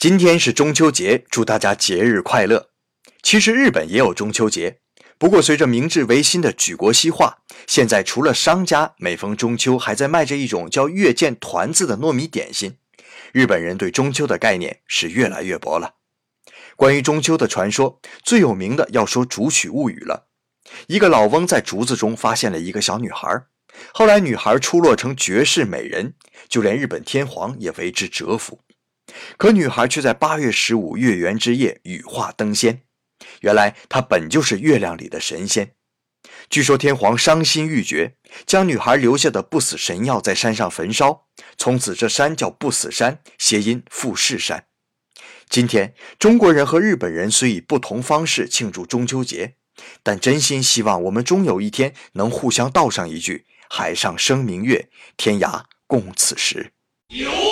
今天是中秋节，祝大家节日快乐。其实日本也有中秋节，不过随着明治维新的举国西化，现在除了商家每逢中秋还在卖着一种叫月见团子的糯米点心，日本人对中秋的概念是越来越薄了。关于中秋的传说，最有名的要说《竹取物语》了。一个老翁在竹子中发现了一个小女孩，后来女孩出落成绝世美人，就连日本天皇也为之折服。可女孩却在八月十五月圆之夜羽化登仙，原来她本就是月亮里的神仙。据说天皇伤心欲绝，将女孩留下的不死神药在山上焚烧，从此这山叫不死山，谐音富士山。今天中国人和日本人虽以不同方式庆祝中秋节，但真心希望我们终有一天能互相道上一句：“海上生明月，天涯共此时。”有。